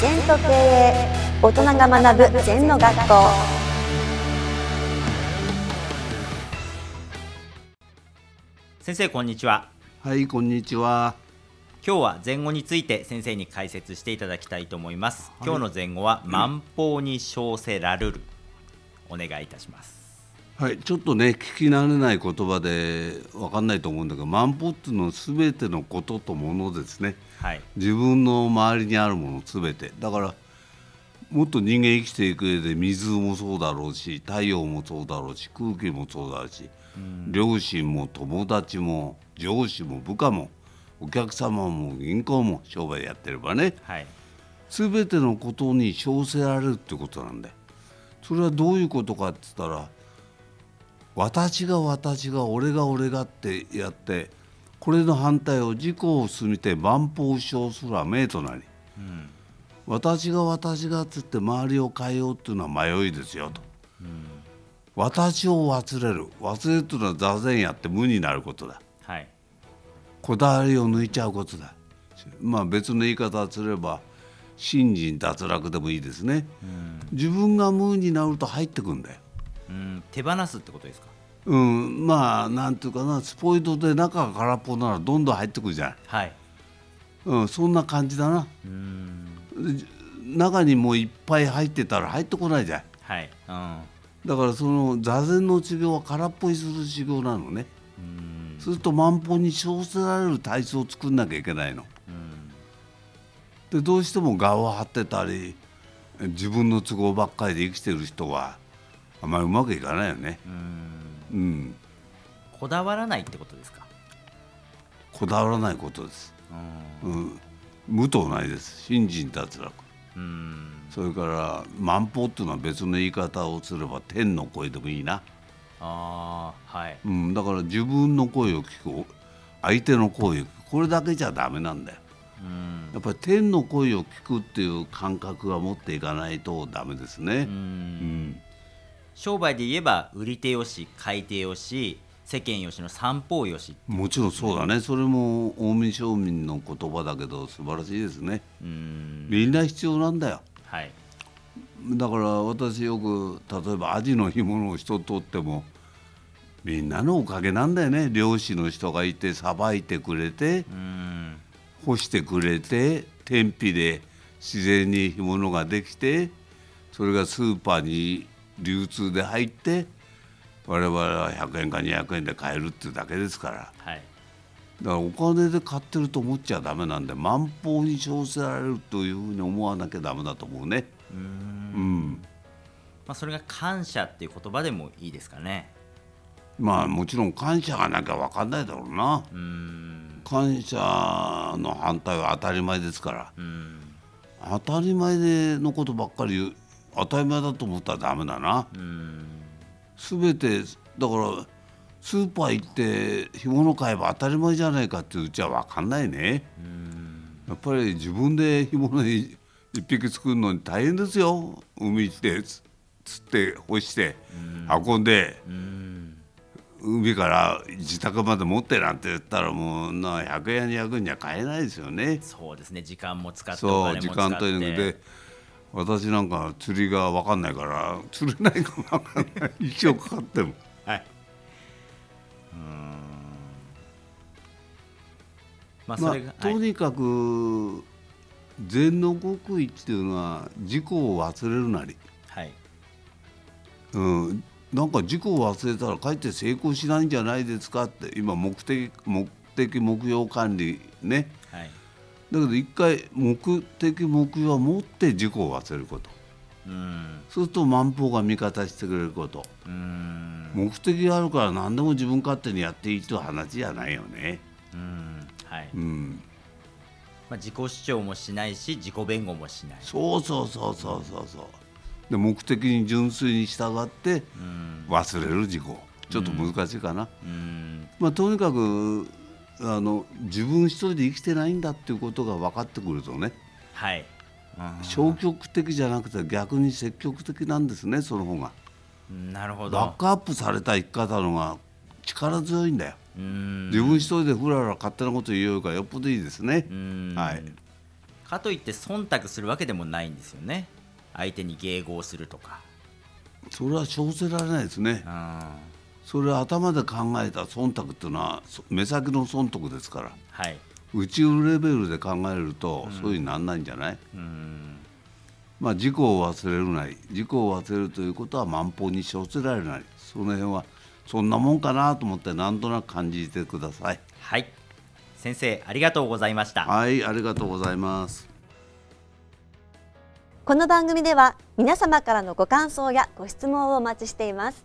全と経営大人が学ぶ全の学校。先生こんにちは。はい、こんにちは。今日は前後について先生に解説していただきたいと思います、はい。今日の前後は万法に称せらるる。お願いいたしますはい、ちょっとね、聞き慣れない言葉でわかんないと思うんだけど、万歩っていうのはすべてのこととものですね。はい自分の周りにあるものすべて。だから、もっと人間生きていく上で水もそうだろうし、太陽もそうだろうし、空気もそうだし、両親も友達も上司も部下もお客様も銀行も商売やってればね、はいすべてのことに称せられるってことなんだよ。それはどういうことかって言ったら私が私が俺が俺がってやってこれの反対を自己を進めて万法を称するは名となり、私が私がっつって周りを変えようっていうのは迷いですよと、私を忘れる。忘れるっていうのは座禅やって無になることだ。はい。こだわりを抜いちゃうことだ。まあ別の言い方をすれば信心脱落でもいいですね、自分が無になると入ってくんだようん手放すってことですか？うんまあなんていうかなスポイトで中が空っぽならどんどん入ってくるじゃない、はい。うん、そんな感じだな。うん。で中にもういっぱい入ってたら入ってこないじゃん。はい。うん。だからその座禅の修行は空っぽにする修行なのね。うん。すると万歩に称せられる体操を作んなきゃいけないの。でどうしても顔を張ってたり自分の都合ばっかりで生きてる人はあまりうまくいかないよね。うん。うん。こだわらないってことですか？こだわらないことです、うん、無とないです。信心脱落。うん。うんそれから万歩っていうのは別の言い方をすれば天の声でもいいな、ああはい。うん、だから自分の声を聞く相手の声を聞く。これだけじゃダメなんだよ。うん。やっぱり天の声を聞くっていう感覚は持っていかないとダメですね。う、うんん商売で言えば売り手よし買い手よし世間よしの三方よし。もちろんそうだね。それも近江商民の言葉だけど素晴らしいですね。うん。みんな必要なんだよ。はい。だから私よく例えばアジの干物を一つ取ってもみんなのおかげなんだよね。漁師の人がいてさばいてくれてうん。干してくれて天日で自然に干物ができてそれがスーパーに流通で入って我々は100円か200円で買えるっていうだけですから。はい。だからお金で買ってると思っちゃダメなんで万法に称せられるというふうに思わなきゃダメだと思うね。うん。まあ、それが感謝っていう言葉でもいいですかね。まあもちろん感謝がなきゃ分かんないだろうな。うん。感謝の反対は当たり前ですから。うん。当たり前でのことばっかり言う当たり前だと思ったらダメだな。うん。全てだからスーパー行って干物買えば当たり前じゃないかってうちは分かんないね。やっぱり自分で干物一匹作るのに大変ですよ。海行ってつ釣って干して運んでうん。海から自宅まで持ってなんて言ったらもうな100円200円には買えないですよね。そうですね。時間も使っておそう時金も使って。間というので私なんか釣りが分かんないから釣れないかも分かんない。一生かかっても。はい。うん。まあまあそれが、はいとにかく禅の極意っていうのは自己を忘れるなり、はい。うん、なんか自己を忘れたらかえって成功しないんじゃないですかって今目的目的目標管理ね。はいだけど一回目的目標は持って自己を忘れること。うん。そうすると万法が味方してくれること。うん。目的があるから何でも自分勝手にやっていいという話じゃないよね。うん。はい、うん、まあ、自己主張もしないし自己弁護もしない。そうそうそうそうそうそう。で目的に純粋に従ってうん。忘れる自己ちょっと難しいかな。うん。まあ、とにかくあの自分一人で生きてないんだっていうことが分かってくるとね。はい、うん消極的じゃなくて逆に積極的なんですねその方が。なるほバッどクアップされた生き方のが力強いんだよ。うん。自分一人でふらふら勝手なこと言うよりかよっぽどいいですね。うん。はい。かといって忖度するわけでもないんですよね。相手に迎合するとか。それは称せられないですね。うんそれは頭で考えた忖度っていうのはそ目先の損得ですから。はい。宇宙レベルで考えると、そういうふうにならないんじゃない？うん。まあ自己を忘れるなり自己を忘れるということは万法に称せられるなりその辺はそんなもんかなと思ってなんとなく感じてください。はい。先生ありがとうございました。はいありがとうございます。この番組では皆様からのご感想やご質問をお待ちしています